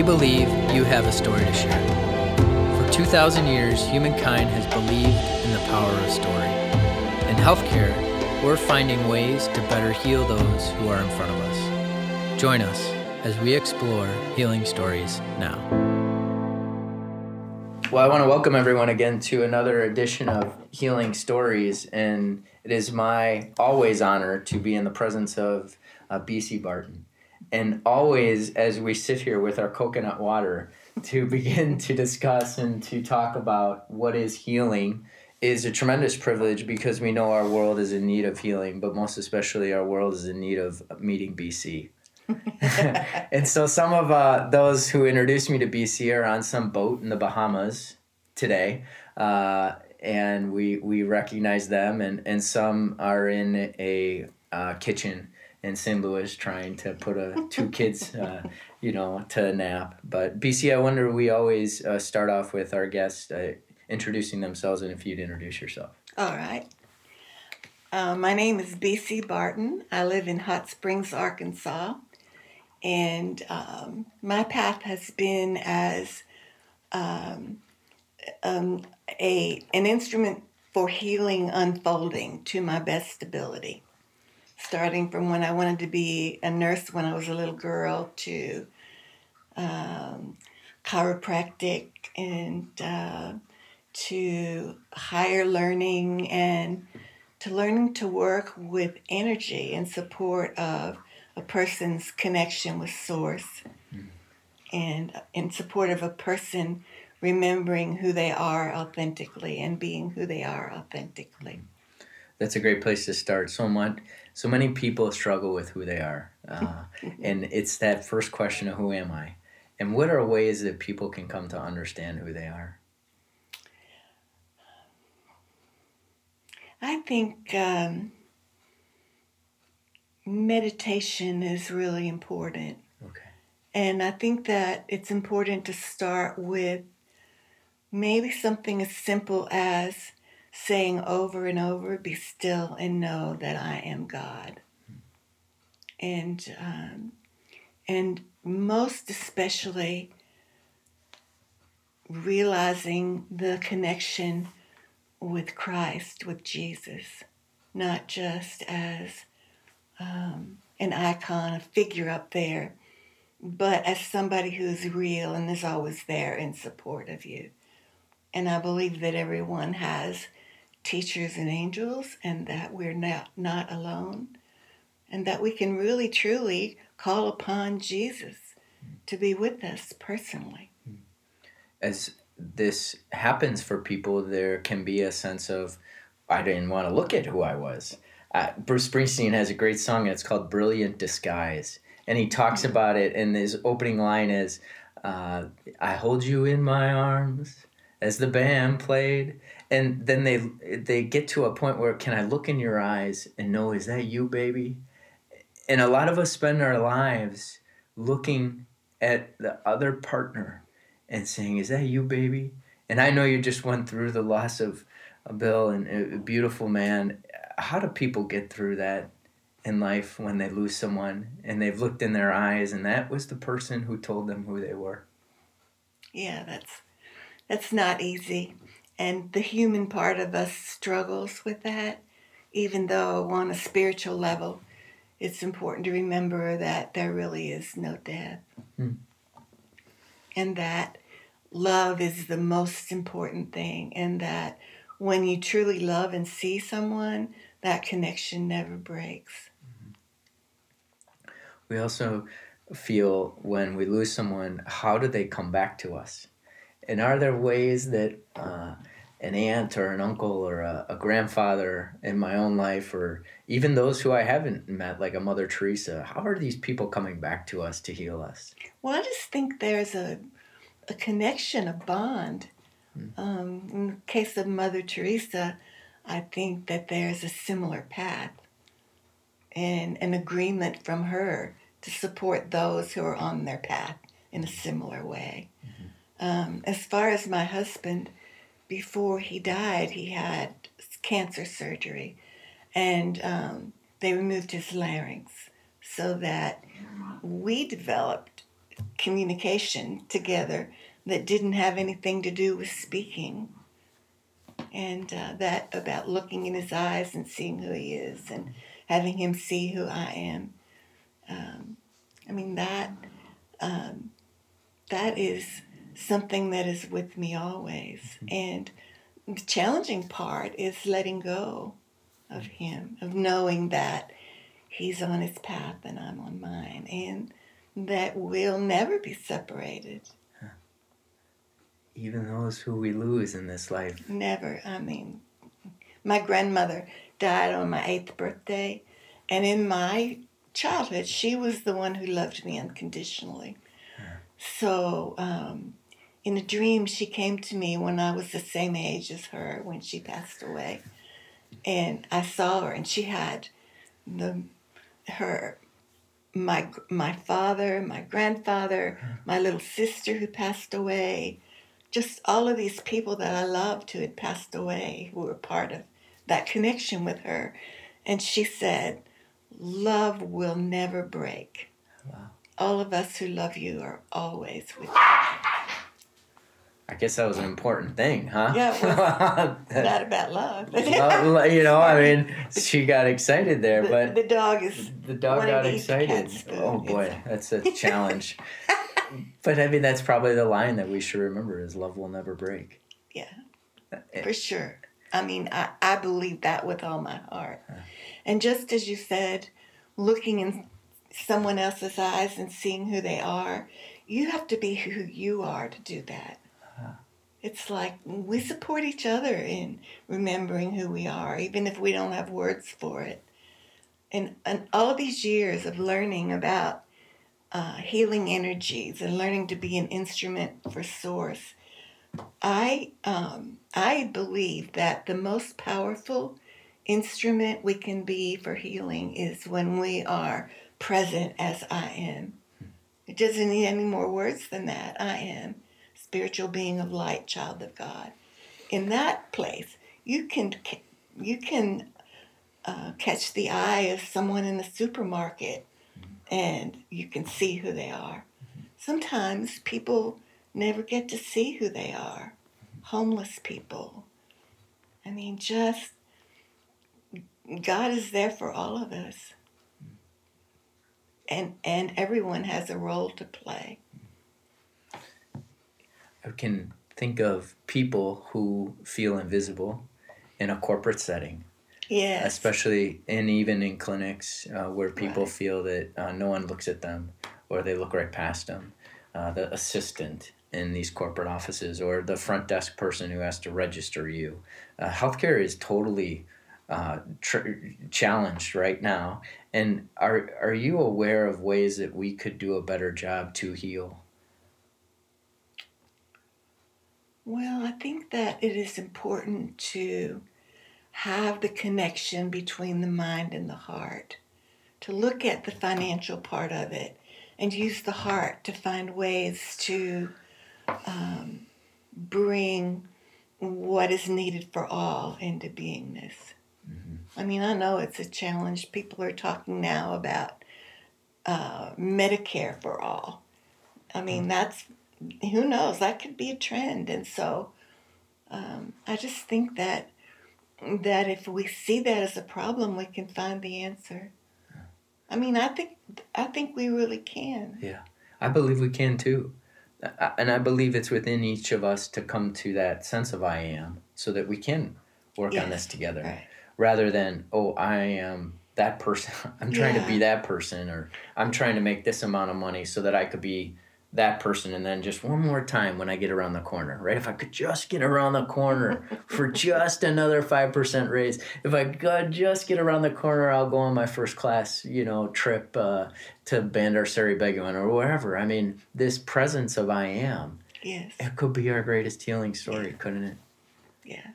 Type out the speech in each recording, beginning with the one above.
We believe you have a story to share. For 2,000 years, humankind has believed in the power of story. In healthcare, we're finding ways to better heal those who are in front of us. Join us as we explore healing stories now. Well, I want to welcome everyone again to another edition of Healing Stories, and it is my always honor to be in the presence of uh, BC Barton. And always, as we sit here with our coconut water to begin to discuss and to talk about what is healing, is a tremendous privilege because we know our world is in need of healing, but most especially our world is in need of meeting BC. and so some of uh, those who introduced me to BC are on some boat in the Bahamas today. Uh, and we, we recognize them, and, and some are in a uh, kitchen in St. Louis trying to put a, two kids, uh, you know, to a nap. But BC, I wonder, we always uh, start off with our guests uh, introducing themselves, and if you'd introduce yourself. All right. Uh, my name is BC Barton. I live in Hot Springs, Arkansas. And um, my path has been as um, um, a, an instrument for healing unfolding to my best ability. Starting from when I wanted to be a nurse when I was a little girl to um, chiropractic and uh, to higher learning and to learning to work with energy in support of a person's connection with source mm. and in support of a person remembering who they are authentically and being who they are authentically that's a great place to start so much so many people struggle with who they are uh, and it's that first question of who am i and what are ways that people can come to understand who they are i think um, meditation is really important. Okay. And I think that it's important to start with maybe something as simple as saying over and over, be still and know that I am God. And, um, and most especially, realizing the connection with Christ, with Jesus, not just as um, an icon, a figure up there, but as somebody who's real and is always there in support of you. And I believe that everyone has teachers and angels and that we're not, not alone and that we can really truly call upon Jesus to be with us personally. As this happens for people, there can be a sense of, I didn't want to look at who I was uh, Bruce Springsteen has a great song. And it's called "Brilliant Disguise," and he talks about it. And his opening line is, uh, "I hold you in my arms." As the band played, and then they they get to a point where can I look in your eyes and know is that you, baby? And a lot of us spend our lives looking at the other partner and saying, "Is that you, baby?" And I know you just went through the loss of a Bill and a beautiful man how do people get through that in life when they lose someone and they've looked in their eyes and that was the person who told them who they were yeah that's that's not easy and the human part of us struggles with that even though on a spiritual level it's important to remember that there really is no death hmm. and that love is the most important thing and that when you truly love and see someone that connection never breaks. We also feel when we lose someone, how do they come back to us? And are there ways that uh, an aunt or an uncle or a, a, grandfather in my own life, or even those who I haven't met, like a Mother Teresa, how are these people coming back to us to heal us? Well, I just think there's a, a connection, a bond. Hmm. Um, in the case of Mother Teresa, I think that there's a similar path and an agreement from her to support those who are on their path in a similar way. Mm-hmm. Um, as far as my husband, before he died, he had cancer surgery and um, they removed his larynx so that we developed communication together that didn't have anything to do with speaking. And uh, that about looking in his eyes and seeing who he is and having him see who I am. Um, I mean, that, um, that is something that is with me always. And the challenging part is letting go of him, of knowing that he's on his path and I'm on mine, and that we'll never be separated. Even those who we lose in this life. Never. I mean, my grandmother died on my eighth birthday, and in my childhood, she was the one who loved me unconditionally. So, um, in a dream, she came to me when I was the same age as her when she passed away. And I saw her, and she had the her my my father, my grandfather, my little sister who passed away, just all of these people that I loved who had passed away who were part of that connection with her. And she said, Love will never break. Wow. All of us who love you are always with you. I guess that was an important thing, huh? Yeah, not about love. Well, you know, I mean, she got excited there, the, but the dog is the dog got to eat the excited. Oh boy, that's a challenge. but I mean, that's probably the line that we should remember: is love will never break. Yeah. For sure. I mean, I, I believe that with all my heart. Uh-huh. And just as you said, looking in someone else's eyes and seeing who they are, you have to be who you are to do that. It's like we support each other in remembering who we are, even if we don't have words for it. And, and all these years of learning about uh, healing energies and learning to be an instrument for Source, I um, I believe that the most powerful instrument we can be for healing is when we are present as I am. It doesn't need any more words than that. I am spiritual being of light, child of God. In that place, you can you can uh, catch the eye of someone in the supermarket, and you can see who they are. Sometimes people never get to see who they are. Homeless people. I mean, just God is there for all of us. And and everyone has a role to play. I can think of people who feel invisible in a corporate setting, Yes. especially and even in clinics uh, where people Right. feel that uh, no one looks at them or they look right past them. Uh, the assistant in these corporate offices or the front desk person who has to register you. Uh, healthcare is totally uh, tr- challenged right now. And are are you aware of ways that we could do a better job to heal? Well, I think that it is important to have the connection between the mind and the heart, to look at the financial part of it and use the heart to find ways to um, bring what is needed for all into beingness. I mean, I know it's a challenge. People are talking now about uh, Medicare for all. I mean, that's who knows? That could be a trend. And so um, i just think that that if we see that as a problem we can find the answer. I mean i think i think we really can. Yeah, I believe we can too. I- And I believe it's within each of us to come to that sense of I am so that we can work on this together right. rather than, oh, I am that person. I'm trying to be that person or I'm trying to make this amount of money so that I could be that person and then just one more time when I get around the corner, right? If I could just get around the corner for just another 5% raise, if I could just get around the corner, I'll go on my first class, you know, trip uh, to Bandar Seri Begawan or wherever. I mean, this presence of I am, yes it could be our greatest healing story, couldn't it? yeah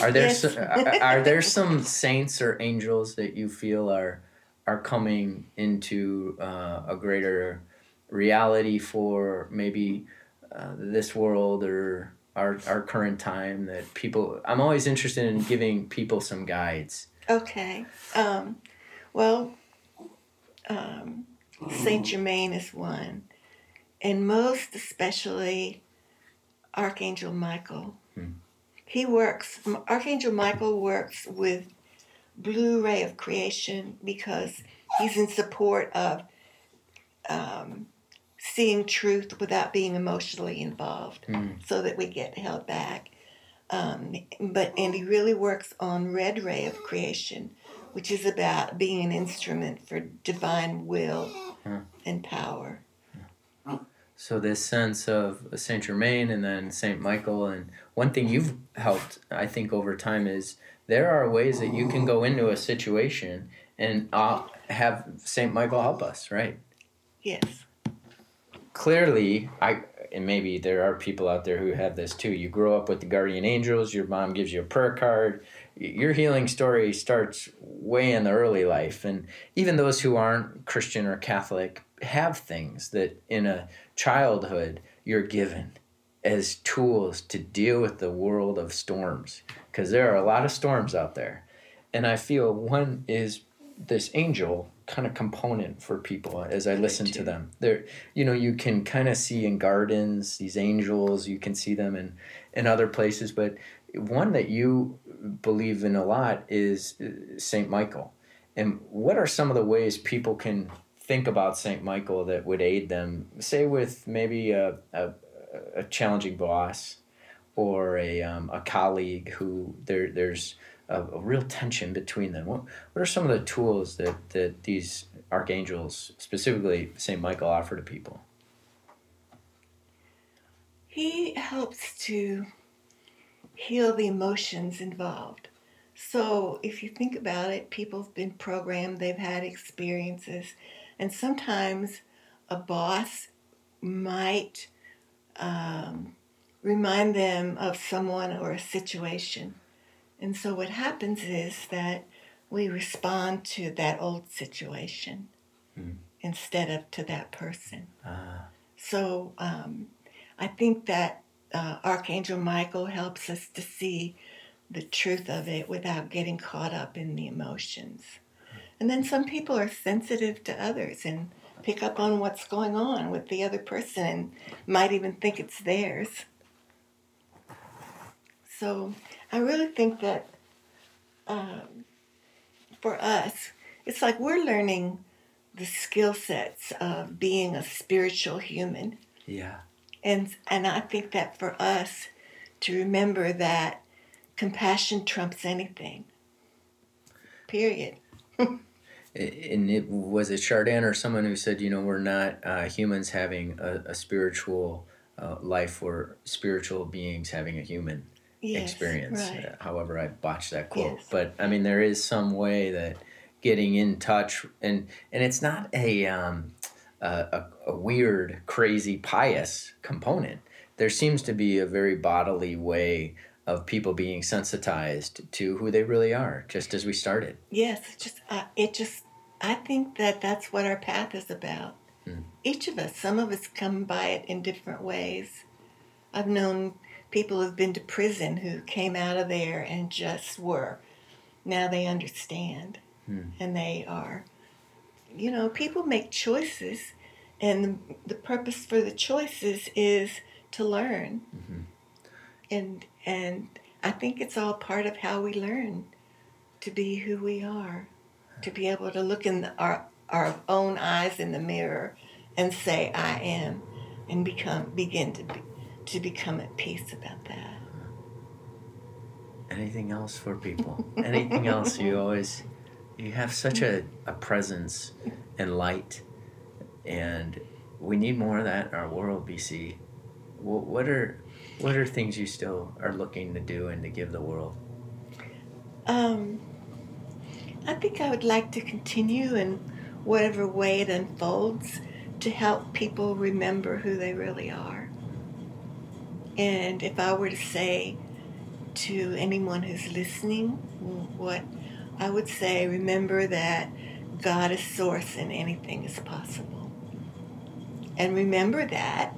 Are there Yes. some, are, are there some saints or angels that you feel are are coming into uh, a greater reality for maybe uh, this world or our our current time that people I'm always interested in giving people some guides. okay um, well um, saint germain is one and most especially Archangel Michael. He works, Archangel Michael works with Blue Ray of Creation because he's in support of um, seeing truth without being emotionally involved so that we get held back. Um, but and he really works on Red Ray of Creation, which is about being an instrument for divine will and power. So this sense of Saint Germain and then Saint Michael, and one thing you've helped, I think, over time is there are ways that you can go into a situation and uh, have Saint Michael help us, right? Yes. Clearly, I and maybe there are people out there who have this too. You grow up with the guardian angels. Your mom gives you a prayer card. Your healing story starts way in the early life, and even those who aren't Christian or Catholic have things that in a childhood you're given as tools to deal with the world of storms because there are a lot of storms out there and i feel one is this angel kind of component for people as i listen to them. There you know you can kind of see in gardens these angels you can see them in in other places but one that you believe in a lot is uh, saint michael. And what are some of the ways people can think about Saint Michael that would aid them, say with maybe a, a, a challenging boss or a, um, a colleague who there there's a, a real tension between them. What, what are some of the tools that, that these archangels, specifically Saint Michael, offer to people? He helps to heal the emotions involved. So, if you think about it, people have been programmed, they've had experiences, and sometimes a boss might um, remind them of someone or a situation. And so, what happens is that we respond to that old situation Hmm. instead of to that person. Uh, So um, I think that uh, Archangel Michael helps us to see the truth of it without getting caught up in the emotions. And then some people are sensitive to others and pick up on what's going on with the other person and might even think it's theirs. So I really think that um, for us, it's like we're learning the skill sets of being a spiritual human. yeah. And and I think that for us to remember that compassion trumps anything. Period. and it was it Chardin or someone who said, you know, we're not uh, humans having a, a spiritual uh, life, we're spiritual beings having a human Yes, experience. Right. uh, However, I botched that quote, Yes. but I mean, there is some way that getting in touch and and it's not a um, a, a, a weird, crazy, pious component. There seems to be a very bodily way of people being sensitized to who they really are, just as we started. Yes, it just uh, it just I think that that's what our path is about. Mm. Each of us, some of us come by it in different ways. I've known people who've been to prison who came out of there and just were. Now they understand, Hmm. and they are. You know, people make choices, and the, the purpose for the choices is to learn. Mhm. And and I think it's all part of how we learn to be who we are, to be able to look in the, our our own eyes in the mirror and say I am, and become begin to be, to become at peace about that. Anything else for people? Anything else? You always, you have such a, a presence and light, and we need more of that in our world, BC. What, what are what are things you still are looking to do and to give the world? Um, I think I would like to continue in whatever way it unfolds to help people remember who they really are. And if I were to say to anyone who's listening, what I would say, remember that God is source and anything is possible. And remember that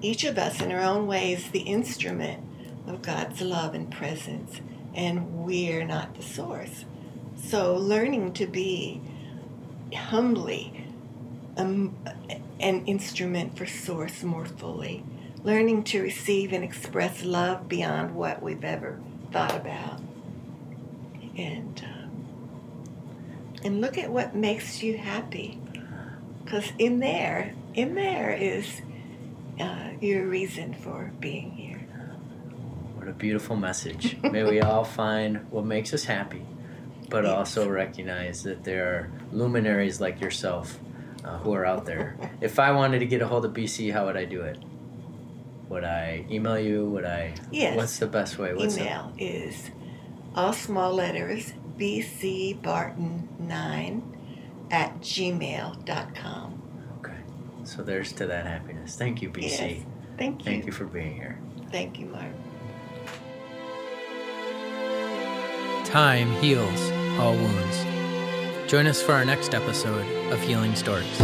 each of us, in our own way, is the instrument of God's love and presence, and we're not the source. So, learning to be humbly um, an instrument for Source more fully, learning to receive and express love beyond what we've ever thought about. And um, and look at what makes you happy, because in there, in there is uh, your reason for being here. What a beautiful message. May we all find what makes us happy, but Yes. also recognize that there are luminaries like yourself uh, who are out there. If I wanted to get a hold of BC, how would I do it? Would I email you? Would I? Yes. What's the best way? What's the- Email is all small letters bcbarton9 at gmail.com. okay. So there's to that happiness. Thank you, BC. Yes. Thank you. Thank you for being here. Thank you, Mark. Time heals all wounds. Join us for our next episode of Healing Stories.